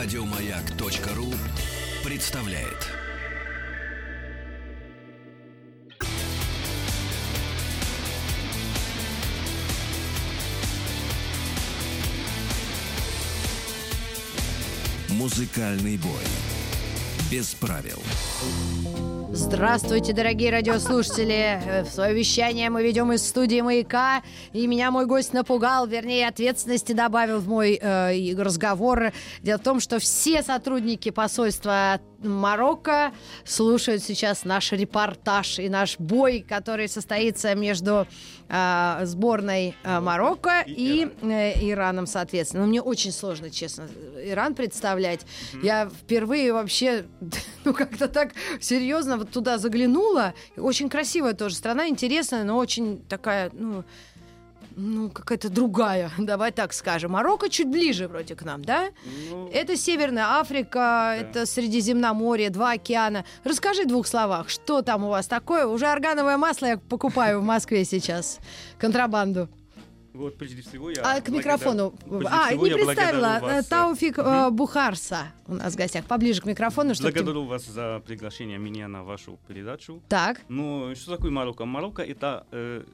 Радиомаяк.ру представляет. Музыкальный бой. Без правил. Здравствуйте, дорогие радиослушатели! Э, В свое вещание мы ведем из студии «Маяка», и меня мой гость напугал, вернее, ответственности добавил в мой э, и разговор. Дело в том, что все сотрудники посольства Марокко слушают сейчас наш репортаж и наш бой, который состоится между э, сборной э, Марокко и, э, Ираном, соответственно. Но мне очень сложно, честно, Иран представлять. Я впервые вообще, ну, как-то так серьезно вот туда заглянула. Очень красивая тоже страна, интересная, но очень такая, ну, ну, какая-то другая, давай так скажем. Марокко чуть ближе вроде к нам, да? Ну, Это Северная Африка, это Средиземноморье, два океана. Расскажи в двух словах, что там у вас такое? Уже органовое масло я покупаю в Москве сейчас, контрабанду. Вот прежде всего я... А к микрофону. А, всего не представила. вас, э, Тауфик э, Бухарса у нас в гостях. Поближе к микрофону, чтобы... ты- Благодарю вас за приглашение меня на вашу передачу. Так. Ну, что такое Марокко? Марокко это э,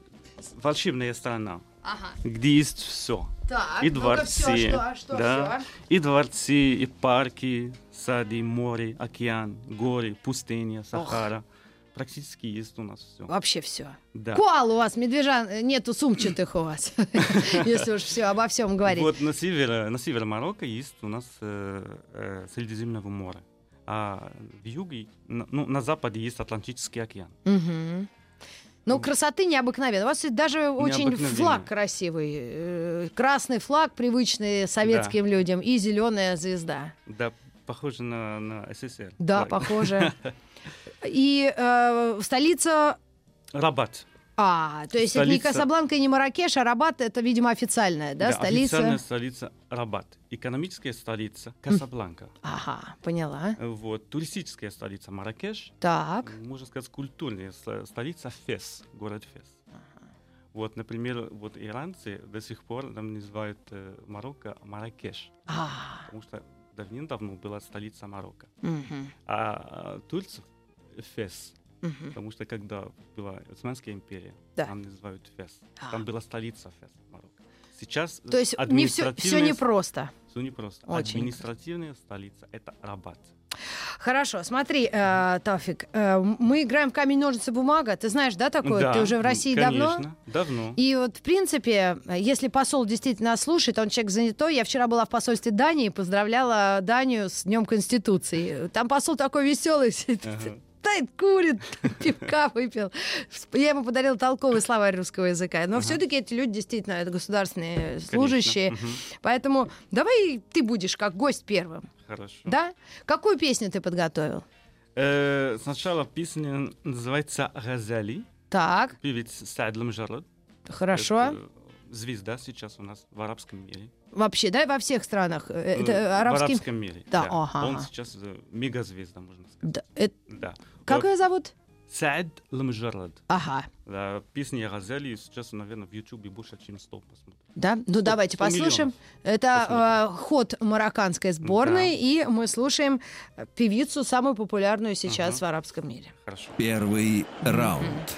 волшебная страна, Ага. где есть все. Так, И дворцы, всё, что, что, да. всё? И дворцы, и парки, сады, море, океан, горы, пустыня, Сахара. Практически есть у нас все. Вообще все. Да. Коал у вас, медвежан, э, нету сумчатых у вас, если уж все обо всем говорить. Вот на севере, на севере Марокко есть у нас э, э, Средиземное море. А в юге, на- ну, на западе есть Атлантический океан. Ну, красоты необыкновенной. У вас даже очень флаг красивый. э, Красный флаг, привычный советским людям, и зеленая звезда. Да, похоже на, на СССР. Да, флаг. похоже. И э, столица... Рабат. А, то есть это не Столица- Касабланка и не Маракеш, а Рабат это, видимо, официальная, да, столица? Официальная столица Рабат. Экономическая столица Касабланка. Ага, поняла. Вот, туристическая столица Маракеш. Так. Можно сказать, культурная ст- столица Фес, город Фес. Вот, например, вот иранцы до сих пор там называют э, Марокко Маракеш, А, потому что давным-давно была столица Марокко. мгм, А турцев Фес, мгм. потому что когда была Османская империя, Да. там называют Фес. А. Там была столица Фес, Марокко. Сейчас То есть не все, все непросто. Все непросто. Очень. Административная столица это Рабат. Хорошо, смотри, э, Тафик, э, мы играем в камень, ножницы, бумага. Ты знаешь, да, такое? Да, Ты уже в России давно? конечно, давно. И вот, в принципе, если посол действительно нас слушает, он человек занятой. Я вчера была в посольстве Дании, поздравляла Данию с Днем Конституции. Там посол такой веселый, Ага. стоит, курит, пивка выпил. Я ему подарила толковый словарь русского языка. Но Ага. все-таки эти люди действительно это государственные служащие. Конечно. Мгм. Поэтому давай ты будешь как гость первым. Хорошо. Да? Какую песню ты подготовил? Э, сначала песня называется «Газали». Так, Певец Саад Ламжарад. хорошо. Это звезда сейчас у нас в арабском мире. Вообще, да, во всех странах. Э, Э, Это арабский... В арабском мире, Да, да. ага, Он сейчас э, мегазвезда, можно сказать. Да, э, Да. Как Вот ее зовут? Саад Ламжарад. Ага. Да, песня «Газали» сейчас, наверное, в Ютубе больше, чем 100 посмотрят. Да? Ну, давайте 100 послушаем. миллионов. Это э, ход марокканской сборной, и мы слушаем э, певицу, самую популярную сейчас Ага. в арабском мире. Хорошо. Первый раунд.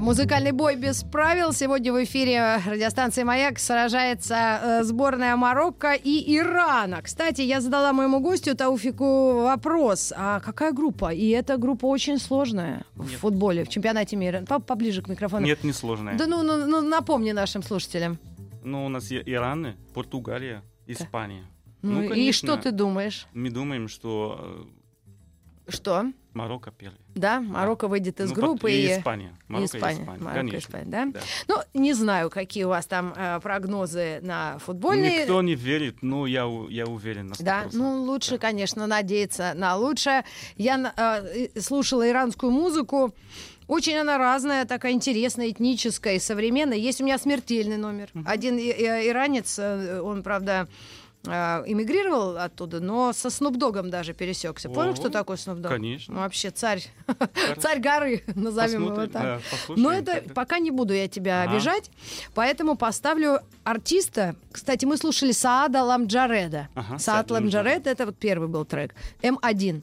Музыкальный бой без правил. Сегодня в эфире радиостанции «Маяк» сражается э, сборная Марокко и Ирана. Кстати, я задала моему гостю Тауфику вопрос. А какая группа? И эта группа очень сложная в Нет. футболе, в чемпионате мира. По- Поближе к микрофону. Нет, не сложное. Да ну, ну, ну, напомни нашим слушателям. Ну, у нас и Иран, Португалия, Испания. Ну, и конечно, что ты думаешь? Мы думаем, что Что? Марокко первый. Да, Марокко выйдет из Ну, группы и и... Испания. и Марокко Испания. и Испания. Марокко и Конечно. Испания, да? Да. Ну, не знаю, какие у вас там э, прогнозы на футбольные. Никто не верит, но я, я уверен на 100%. Да, ну лучше, Да. конечно, надеяться на лучшее. Я э, слушала иранскую музыку. Очень она разная, такая интересная, этническая и современная. Есть у меня смертельный номер. Один иранец, э, он, правда, эмигрировал оттуда, но со Снупдогом даже пересекся. Понял, О, что такое Снупдог? конечно. Ну, вообще царь, царь горы, назовем его так. Но это пока не буду я тебя обижать, поэтому поставлю артиста. Кстати, мы слушали Саада Ламджареда. Саад Ламджаред, это вот первый был трек. М1.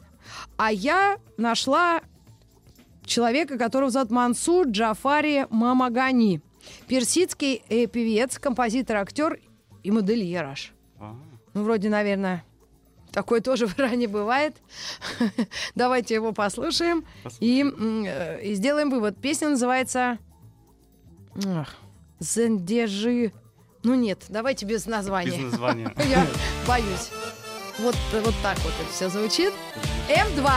А я нашла человека, которого зовут Мансур Джафари Мамагани. Персидский э, певец, композитор, актер и модельер аж. А, Ну, вроде, наверное, такое тоже в Иране бывает. Давайте его послушаем и, м, э, и сделаем вывод. Песня называется «Зендежи». Ну нет, давайте без названия. без названия. Я боюсь. Вот, вот так вот это все звучит. М2.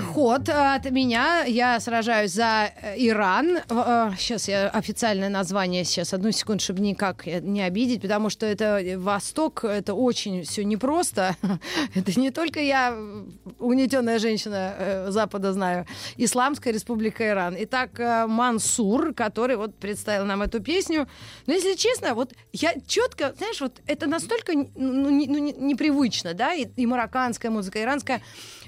Вот такой ход от меня. Я сражаюсь за э, Иран. Сейчас я официальное название, сейчас одну секунду, чтобы никак не обидеть, потому что это Восток, это очень все непросто. Это не только я, угнетенная женщина э, Запада, знаю. Исламская республика Иран. Итак, э, Мансур, который вот представил нам эту песню. Но если честно, вот я четко, знаешь, вот это настолько ну, не- ну, не- непривычно, да, и, и марокканская музыка, и иранская.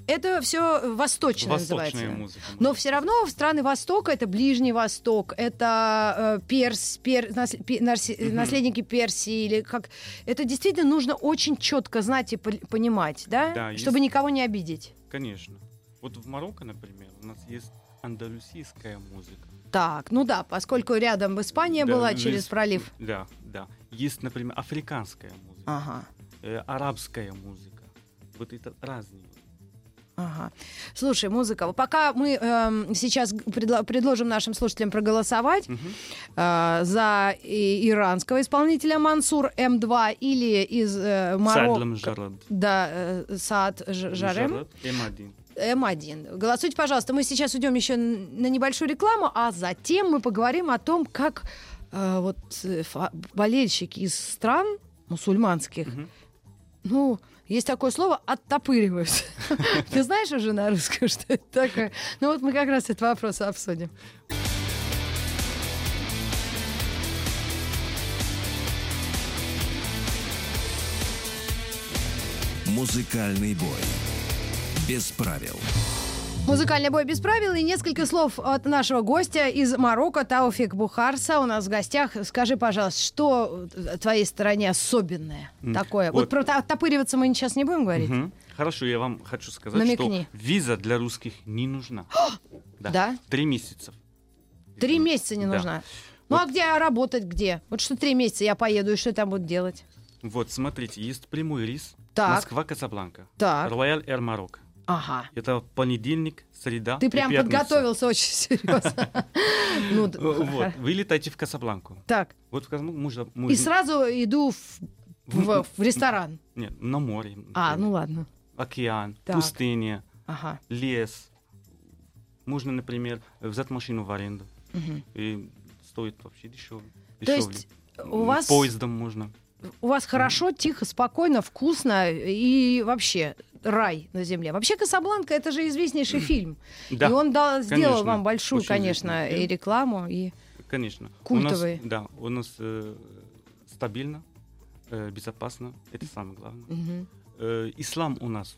Это все восточное Восточная называется. музыка. Но все равно в страны Востока это Ближний Восток, это э, Перс, пер, нас- пе- нарси- Мгм. наследники Персии или как. Это действительно нужно очень четко знать и понимать, да, Да, чтобы есть- никого не обидеть. Конечно. Вот в Марокко, например, у нас есть андалусийская музыка. Так, ну да, поскольку рядом Испания Да, была есть- через пролив. Да, да. Есть, например, африканская музыка, Ага. э, арабская музыка. Вот это разные. Ага. Слушай, музыка. Пока мы эм, сейчас предло- предложим нашим слушателям проголосовать э, за и- иранского исполнителя Мансур М2 или из э, Марокко. Да, э, Саад Ж- Жарем. Жарад, М1. М1. Голосуйте, пожалуйста. Мы сейчас уйдем еще на небольшую рекламу, а затем мы поговорим о том, как э, вот э, болельщики из стран мусульманских, Мгм. ну, есть такое слово оттопыриваются. Ты знаешь уже на русском, что это такое? Ну вот мы как раз этот вопрос обсудим. Музыкальный бой. Без правил. Музыкальный бой без правил и несколько слов от нашего гостя из Марокко, Тауфик Бухарса. У нас в гостях. Скажи, пожалуйста, что в твоей стране особенное такое? Вот, вот. про оттопыриваться мы сейчас не будем говорить? Мгм. Хорошо, я вам хочу сказать, Намекни. что виза для русских не нужна. Да? Три месяца. Три месяца не Да. нужна. Ну а где работать где? Вот что три месяца я поеду и что там буду делать? Вот, смотрите, есть прямой рейс. Так. Москва, Касабланка. Так. Роял Air Марокко. Ага. Это понедельник, среда Ты прям подготовился очень серьезно. Ну, Э, Вот, вы летаете в Касабланку. Так. Вот в Касабланку. И сразу иду в ресторан. Нет, на море. А, ну ладно. Океан, пустыня, лес. Можно, например, взять машину в аренду. И стоит вообще дешевле. То есть у вас Поездом можно. у вас хорошо, тихо, спокойно, вкусно и вообще рай на земле. Вообще Касабланка это же известнейший фильм. Да, и он дал, сделал конечно, вам большую, конечно, и рекламу, и конечно. Культовый. У нас, да, у нас э, стабильно, э, безопасно. Это самое главное. мгм, Э, ислам у нас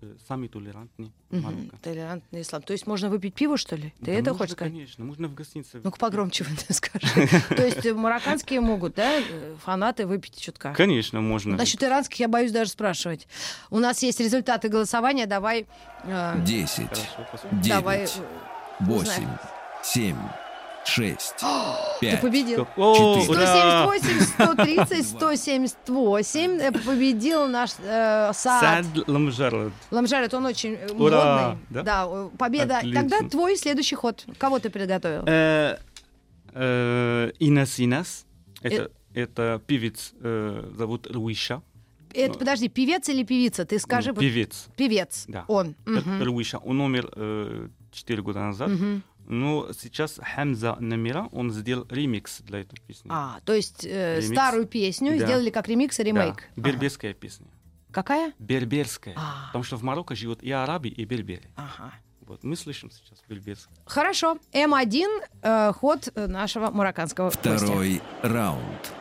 Э, сами толерантные Угу, толерантный ислам. То есть можно выпить пиво, что ли? Ты да это можно, хочешь сказать? конечно. Можно в гостинице. Ну-ка погромче вы это скажи. То есть э, марокканские могут, да, э, фанаты выпить чутка? Конечно, можно. Насчет иранских я боюсь даже спрашивать. У нас есть результаты голосования. Давай... Десять. Девять. Восемь. Семь. 6, 5, Ты победил. 4, 178, 130, 178. Победил наш э, Саад. Саад Ламжарлет. Ламжарлет, он очень Ура! модный. Да? да победа. Отлично. Тогда твой следующий ход. Кого ты приготовил? Э, э, Это, э. это певец, э, зовут Руиша. Это, ну. подожди, певец или певица? Ты скажи. Ну, певец. Певец. Да. Он. Э, Руиша. Он умер э, 4 года назад. Угу. Но сейчас Хамза Намира, он сделал ремикс для этой песни. А, то есть э, Ремикс. старую песню Да. сделали как ремикс и Да, ремейк. Ага. Берберская песня. Какая? Берберская. А. Потому что в Марокко живут и араби, и берберы. Ага. Вот, мы слышим сейчас берберскую. Хорошо. М1 э, ход э, нашего марокканского гостя. второй раунд.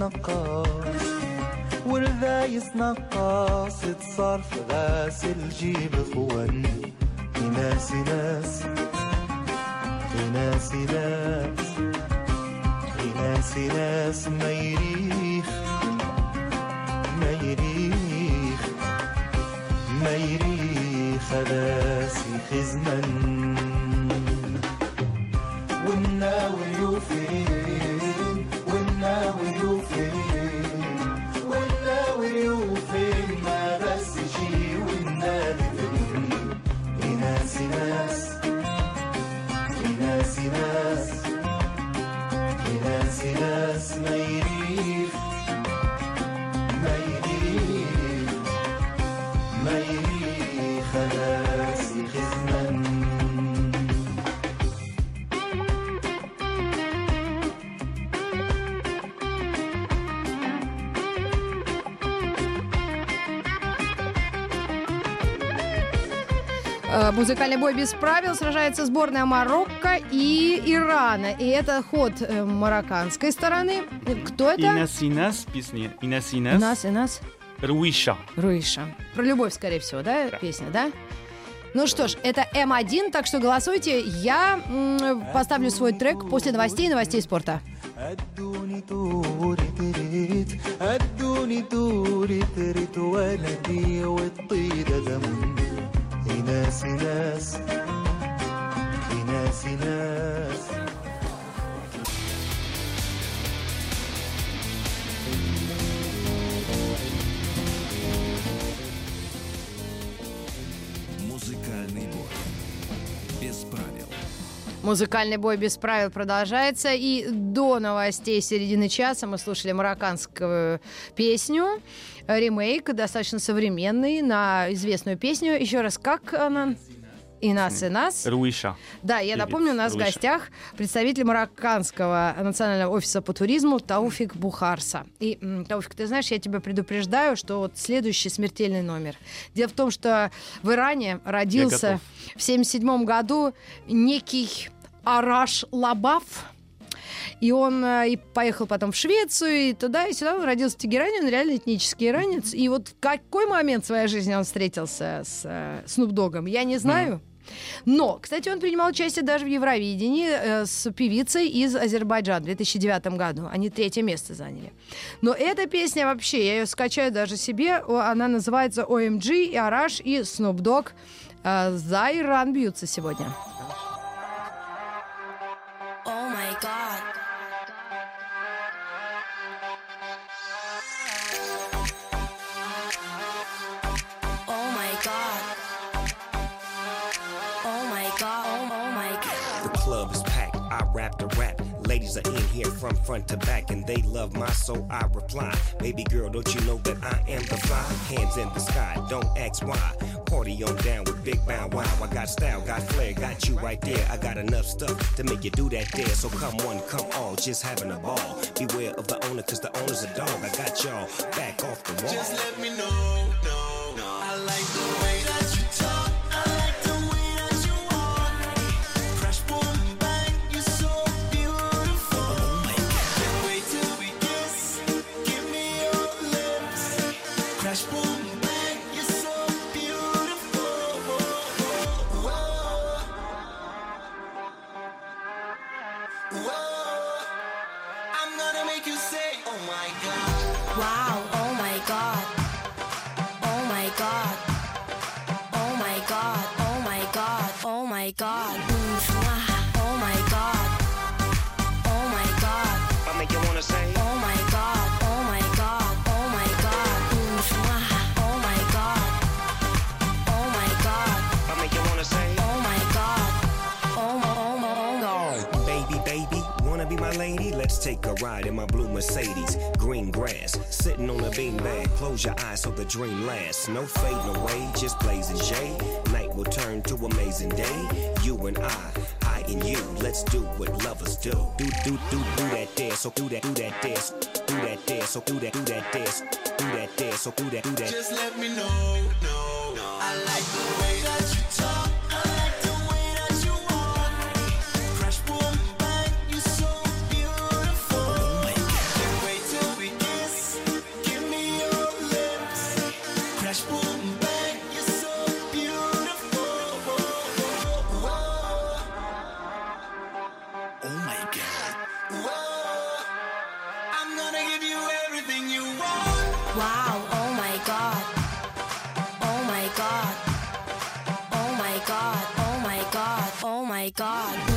نقاص ورذايس نقاص تصرف غاسل جيب خواني Музыкальный бой без правил сражается сборная Марокко и Ирана. И это ход э, марокканской стороны. Кто это? Инес Инес, песня Инес Инес, Нас и нас. Руиша. Руиша. Про любовь, скорее всего, да, песня, да? Ну что ж, это М1, так что голосуйте. Я м, поставлю свой трек после новостей и новостей спорта. ادوني توري تريت ادوني توري تريت ولدي والطيدة دم Inés, Inés, Музыкальный бой без правил продолжается. И до новостей середины часа мы слушали марокканскую песню. Ремейк, достаточно современный, на известную песню. Еще раз, как она? И нас, и нас. Руиша. Да, я напомню, у нас в Руиша. гостях представитель марокканского национального офиса по туризму Тауфик Бухарса. И, Тауфик, ты знаешь, я тебя предупреждаю, что вот следующий смертельный номер. Дело в том, что в Иране родился в 77 году некий Араш Лабаф. И он э, и поехал потом в Швецию, и туда, и сюда. Он родился в Тегеране, он реально этнический иранец. И вот в какой момент в своей жизни он встретился с э, Снуп Догом, я не знаю. Но, кстати, он принимал участие даже в Евровидении э, с певицей из Азербайджана в 2009 году. Они третье место заняли. Но эта песня вообще, я ее скачаю даже себе, она называется OMG, и Араш и Snoop Dogg э, за Иран бьются сегодня. Oh my god. The club is packed. I rap the rap. Ladies are in here from front to back, and they love my soul. I reply, baby girl, don't you know that I am the fly? Hands in the sky, don't ask why. Party on down with Big Bow Wow. I got style, got flair, got you right there. I got enough stuff to make you do that there. So come one, come all, just having a ball. Beware of the owner, cause the owner's a dog. I got y'all back off the wall. Just let me know, my lady? Let's take a ride in my blue Mercedes. Green grass, sitting on a beanbag. Close your eyes so the dream lasts. No fading away, just blazing J. Night will turn to amazing day. You and I, I and you. Let's do what lovers do. Do do do do that dance. So do that do that dance. Do that dance. So do that do that dance. Do that dance. So do that do that. Just let me know, no, no. I like the way that you god.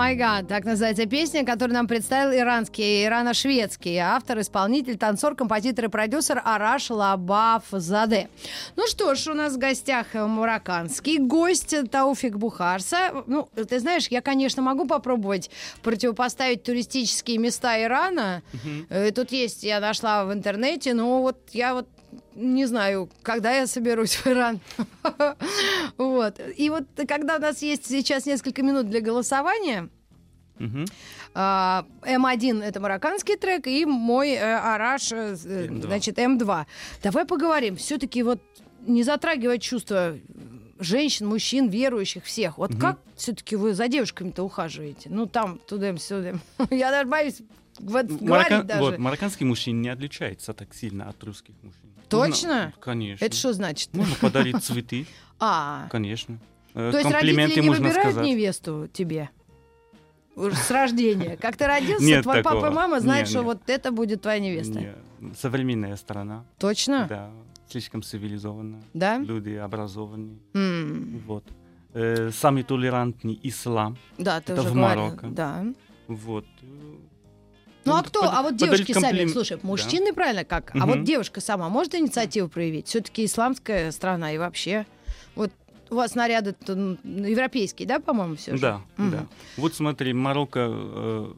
Май гад, так называется песня, которую нам представил иранский, ирано-шведский автор, исполнитель, танцор, композитор и продюсер Араш Лабаф Заде. Ну что ж, у нас в гостях марокканский гость Тауфик Бухарса. Ну, ты знаешь, я, конечно, могу попробовать противопоставить туристические места Ирана. Э, Тут есть, я нашла в интернете, но вот я вот не знаю, когда я соберусь в Иран. Вот. И вот когда у нас есть сейчас несколько минут для голосования, Мгм. а, М1 это марокканский трек, и мой э, Араш, э, э, М2. значит, М2. Давай поговорим. Все-таки вот не затрагивать чувства женщин, мужчин, верующих, всех. Вот как все-таки вы за девушками-то ухаживаете? Ну, там, туда сюда Я даже боюсь вот Мароккан- даже. Вот, марокканский мужчин не отличается так сильно от русских мужчин. Точно? Можно- конечно. Это что значит? Можно подарить цветы, А, конечно. Э, то есть родители не выбирают невесту тебе? С рождения. Как ты родился, Нет твой папа и такого. мама знают, Не, что не. вот это будет твоя невеста. Не, Современная страна, Точно? да, слишком цивилизованная. Да? Люди образованные. М, Вот. Э, самый толерантный ислам. Да, ты Это уже в говорил. Марокко. Да. Вот. Ну а кто? под- А вот девушки сами, комплим- слушай, Да. мужчины правильно как? А вот девушка сама может инициативу проявить? Все-таки исламская страна и вообще. Вот у вас наряды европейские, да, по-моему, все же? Да, Мгм. да. Вот смотри, Марокко э,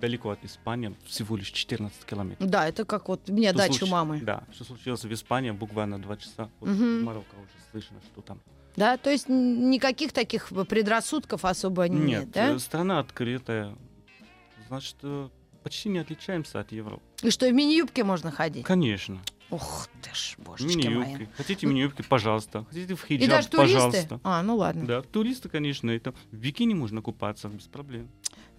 далеко от Испании, всего лишь 14 километров. Да, это как вот у меня Что дача случ- мамы. Да, что случилось в Испании, буквально два часа. Вот в Марокко уже слышно, что там. Да, то есть никаких таких предрассудков особо нет, Нет, да? э, страна открытая. Значит, э, почти не отличаемся от Европы. И что, в мини-юбке можно ходить? Конечно. Ух ты ж, божечки мои. Мини-юбки. Хотите мини-юбки, пожалуйста. Хотите в И хиджаб, даже туристы? пожалуйста. А, ну ладно. Да, туристы, конечно, это в бикини можно купаться без проблем.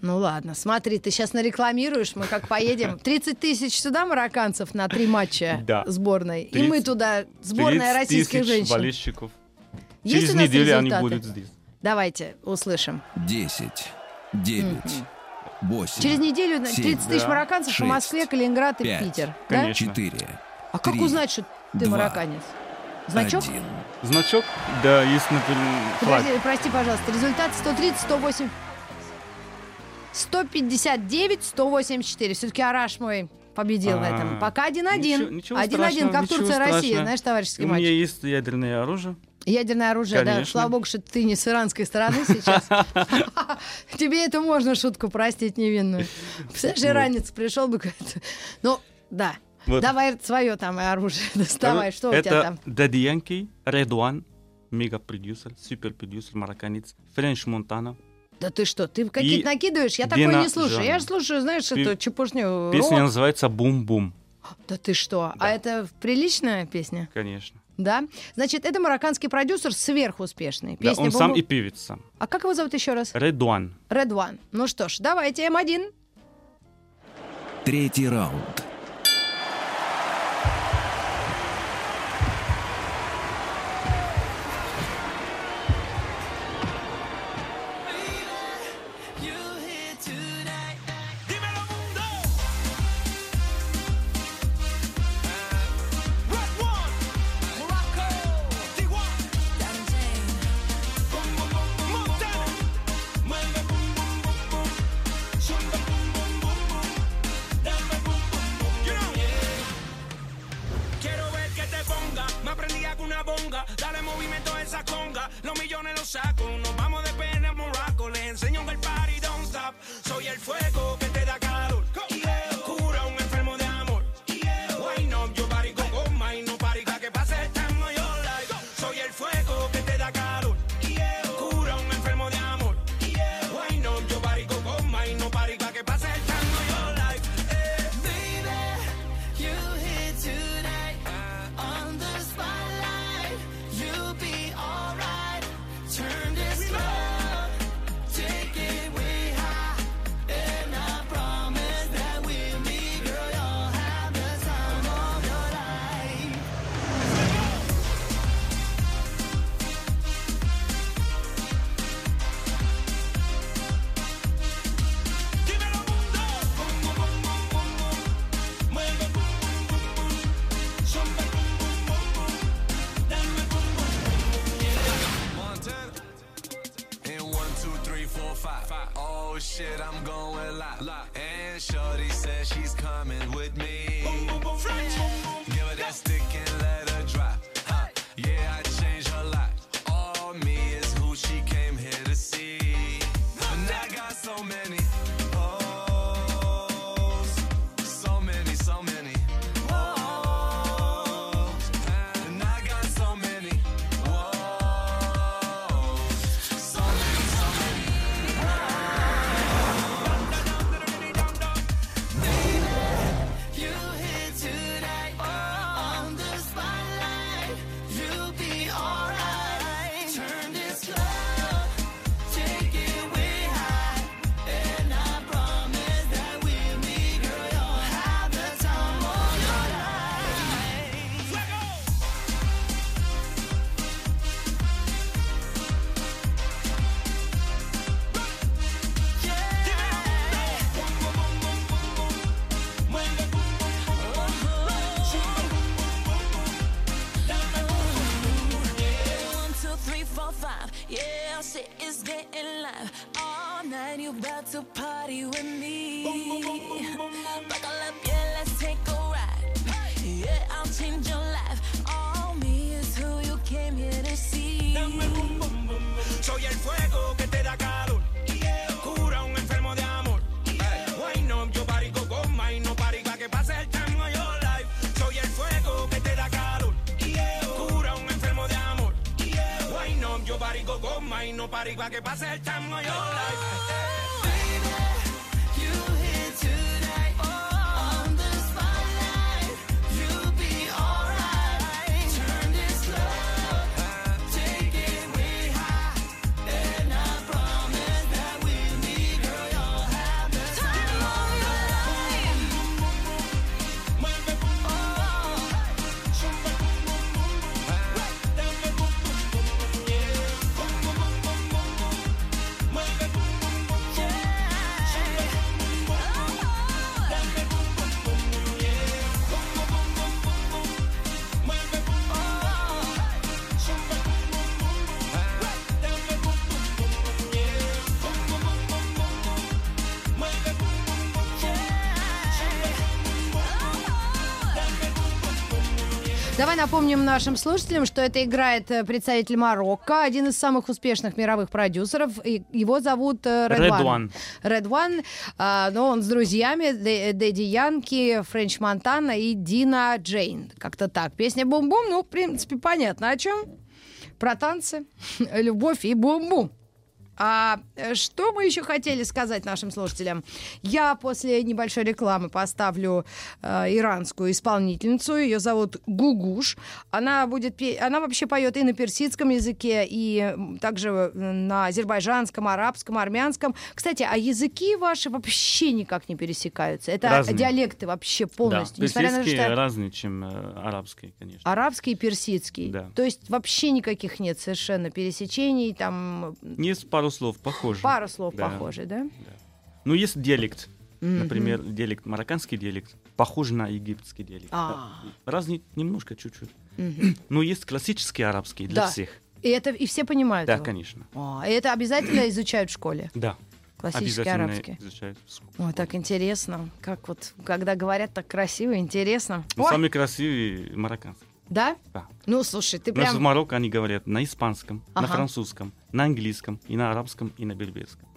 Ну ладно, смотри, ты сейчас нарекламируешь, мы как поедем. 30 тысяч сюда марокканцев на три матча Да. сборной. И мы 30 туда, сборная 30 российских тысяч женщин. болельщиков. Есть Через у нас неделю они результаты? будут здесь. Давайте услышим. 10, 9, 8, Через неделю на- семь, 30 тысяч да, марокканцев по шесть, Москве, Калининград и пять, Питер. Да? Конечно. 4, А как три, узнать, что ты два, марокканец? Значок? 1. Значок? Да, есть, например, флаг. Подожди, прости, пожалуйста. Результат 130, 108. 159, 184. Все-таки Араш мой победил в этом. А, Пока 1-1. ничего- ничего 1-1, как страшного, Турция, ничего Россия. страшного. Знаешь, товарищеский У матч. меня есть ядерное оружие. Ядерное оружие, Конечно. да. Слава богу, что ты не с иранской стороны сейчас. Тебе это можно шутку простить невинную. Представляешь, иранец пришел бы, ну, да. Давай свое там оружие доставай. Что у тебя там? Дадиянки, Редуан, мега-продюсер, супер-продюсер, марокканец, Френч Монтана, да ты что, ты какие-то накидываешь? Я такое не слушаю. Жанна. Я же слушаю, знаешь, эту чепушню. Песня рок. называется «Бум-бум». Да ты что? А да. А это приличная песня? Конечно. Да. Значит, это марокканский продюсер сверхуспешный. Да, Песня он сам и певец сам. А как его зовут еще раз? Редуан. Редуан. Ну что ж, давайте М1. Третий раунд. Oh shit, I'm going la la. And Shorty says she's coming with me. Boom, boom, boom, Give her that stick. now shit is getting live. All night you about to party with me. Buckle up party pa' que pase el chango yo. Давай напомним нашим слушателям, что это играет э, представитель Марокко, один из самых успешных мировых продюсеров. Его зовут э, Редван. Редван. Но он с друзьями Дэдди Янки, Френч Монтана и Дина Джейн. Как-то так. Песня «Бум-бум», ну, в принципе, понятно о чем. Про танцы, любовь и бум-бум э, что мы еще хотели сказать нашим слушателям? Я после небольшой рекламы поставлю э, иранскую исполнительницу. Ее зовут Гугуш. Она будет, пе- она вообще поет и на персидском языке, и также э, на азербайджанском, арабском, армянском. Кстати, а языки ваши вообще никак не пересекаются. Это Разные. диалекты вообще полностью. Да, несмотря на то, персидские что разные, чем э, арабские, конечно. арабский и персидский. Да. То есть вообще никаких нет совершенно пересечений. Там Есть пару слов похожих. пару слов Да. похожи, да? Ну, есть диалект. Например, диалект, марокканский диалект, похож на египетский диалект. А. Да. Немножко, чуть-чуть. Но есть классический арабский для Да. всех. И это и все понимают. Да, его? конечно. А, и это обязательно изучают в школе. Да. Классический арабский. изучают. Ой, так интересно. Как вот, когда говорят так красиво, интересно. Ну, Ой, самый красивый марокканский. Да? Да. Ну, слушай, ты У нас в прям... Марокко они говорят на испанском, на Ага. французском, на английском, и на арабском, и на берберском.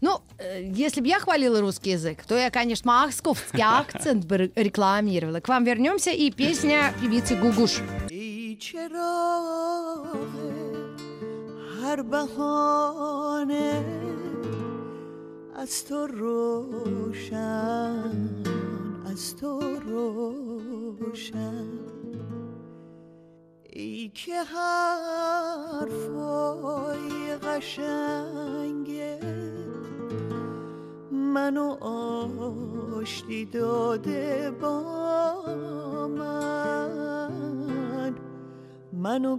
Ну, э, если бы я хвалила русский язык, то я, конечно, московский акцент бы ре- рекламировала. К вам вернемся и песня певицы Гугуш. ای چراغ هر بهانه از تو روشن از تو روشن ای که حرفای قشنگه منو آشتی داده با من. منو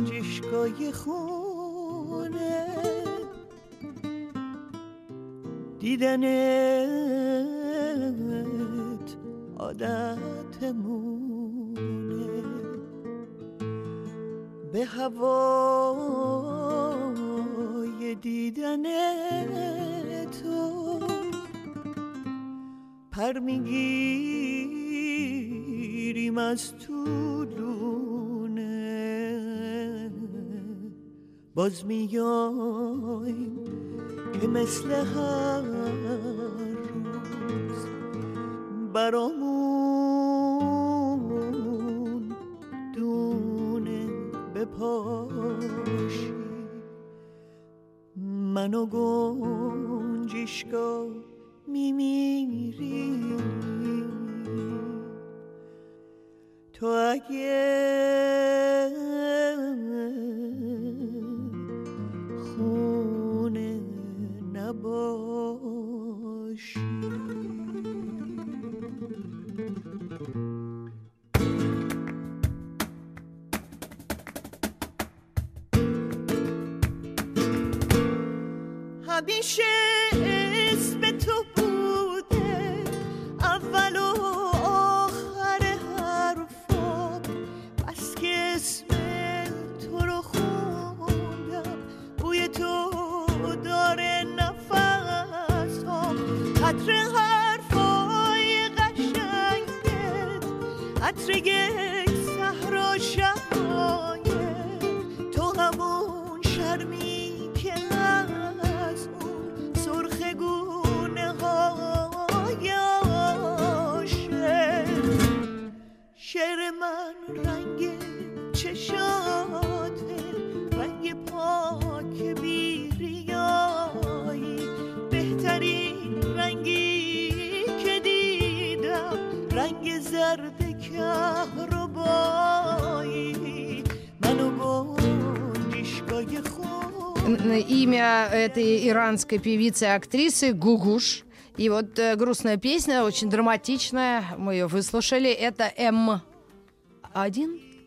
گنجشگاه خونه دیدنت عادتمونه. به هوای دیدن تو پر می‌گیریم از تو دونه. باز میایم که مثل روز برامون دونه بپاشی منو گنجشگاه میمیری. تو اگه همیشه اسم تو بوده. اول و آخر حرفام بس که اسم تو رو خوندم. بوی تو داره نفس هم عطر حرفای قشنگت. عطر Имя этой иранской певицы и актрисы Гугуш. И вот э, грустная песня, очень драматичная. Мы ее выслушали. Это М1?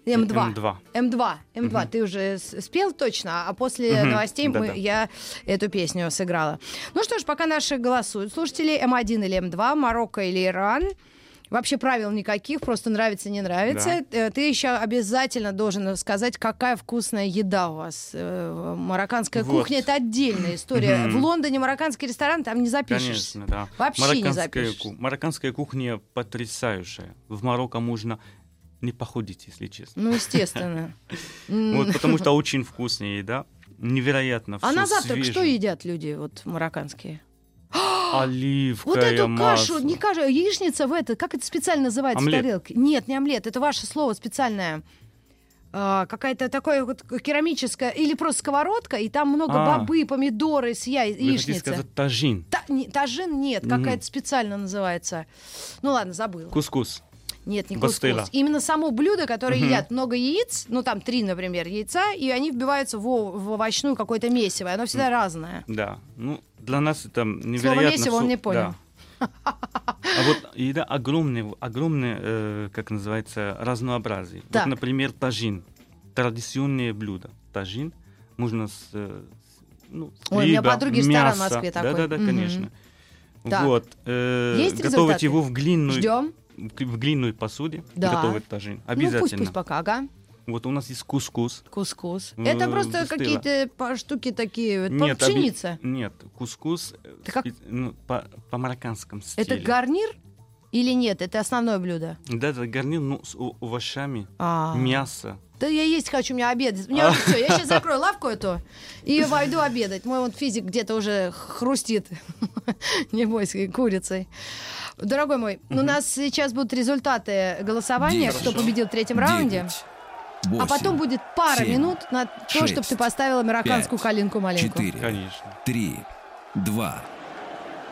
М2. М2. М2. М2. Ты уже спел точно, а после Мгм. новостей мы, Да-да. я эту песню сыграла. Ну что ж, пока наши голосуют. Слушатели М1 или М2, Марокко или Иран. Вообще правил никаких, просто нравится, не нравится. Э, Ты еще обязательно должен сказать, какая вкусная еда у вас. Э, Марокканская Вот. кухня это отдельная история. В Лондоне марокканский ресторан, там не запишешься. Конечно, да. Вообще не запишешься. марокканская кухня потрясающая. В Марокко можно не походить, если честно. Ну, естественно. Вот, потому что очень вкусная еда. Невероятно А на завтрак свежее. что едят люди вот марокканские? Оливковое Вот эту масло. кашу, не кашу, яичница в это, как это специально называется Омлет. в тарелке? Нет, не омлет, это ваше слово специальное. а, какая-то такая вот керамическая или просто сковородка, и там много А. бобы, помидоры с яй- Вы хотите яичницы. сказать тажин, Та- не- тажин нет, какая-то специально называется. Ну ладно, забыла. кускус. Нет, не Бастыла. кускус. Именно само блюдо, которое Мгм. едят много яиц, ну там три, например, яйца, и они вбиваются в, в овощную какое-то месиво, оно всегда разное. Да, ну для нас это невероятно. месиво он не понял. Да. А вот еда огромное, огромное, э, как называется, разнообразие. Так. Вот, например, тажин. Традиционное блюдо. Тажин можно с, э, ну, Ой, у меня подруги ресторан в мяса. Москве такой. Да, да, да, Мгм. конечно. Так. Вот. э, Есть готовить результаты? его в глиняной, Ждем. В глиняной посуде. Да. Готовить тажин. Ну Обязательно. пусть, пусть пока, ага. Вот у нас есть кускус. Кускус. М, Это просто какие-то штуки такие, Нет, оби- пшеница. Нет, кускус э, Это как- ну, по, по марокканскому стилю. Это гарнир или нет? Это основное блюдо. Да, это гарнир ну, с овощами, А. мясо. Да я есть хочу, у меня обед. У меня а. уже все, я сейчас закрою лавку эту и войду обедать. Мой вот физик где-то уже хрустит, не бойся, курицей. Дорогой мой, у нас сейчас будут результаты голосования, кто победил в третьем раунде. а потом будет пара минут на то, чтобы ты поставила американскую калинку маленькую. Четыре, три, два,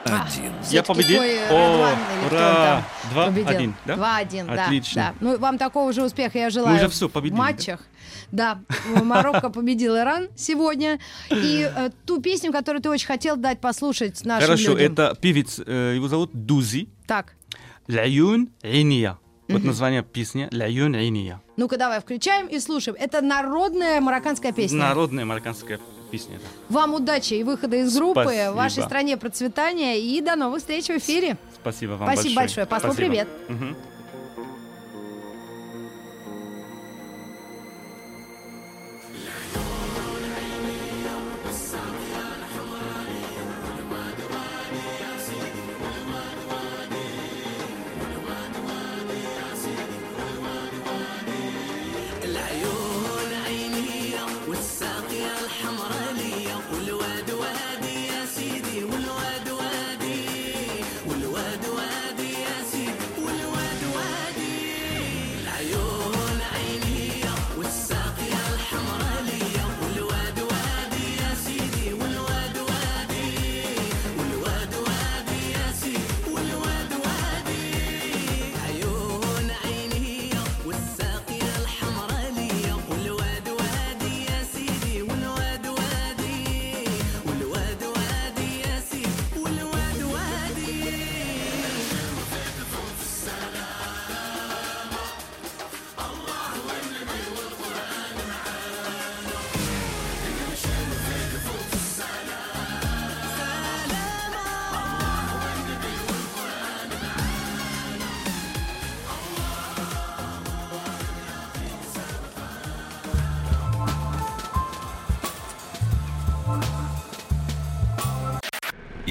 один. А, я победил. Э, О, ура! Два, один, да? Два, один, да. Отлично. Да. Ну, вам такого же успеха я желаю. Мы уже все победили. В матчах. Да, да. Марокко победил Иран сегодня. И э, ту песню, которую ты очень хотел дать послушать нашим Хорошо, людям. это певец, э, его зовут Дузи. Так. Лаюн Иния. Вот название песни Ляюн Иния. ну-ка давай включаем и слушаем. Это народная марокканская песня. Народная марокканская песня. да. Вам удачи и выхода из группы, Спасибо. вашей стране процветания и до новых встреч в эфире. Спасибо вам Спасибо большое. Послу Спасибо. привет. Мгм.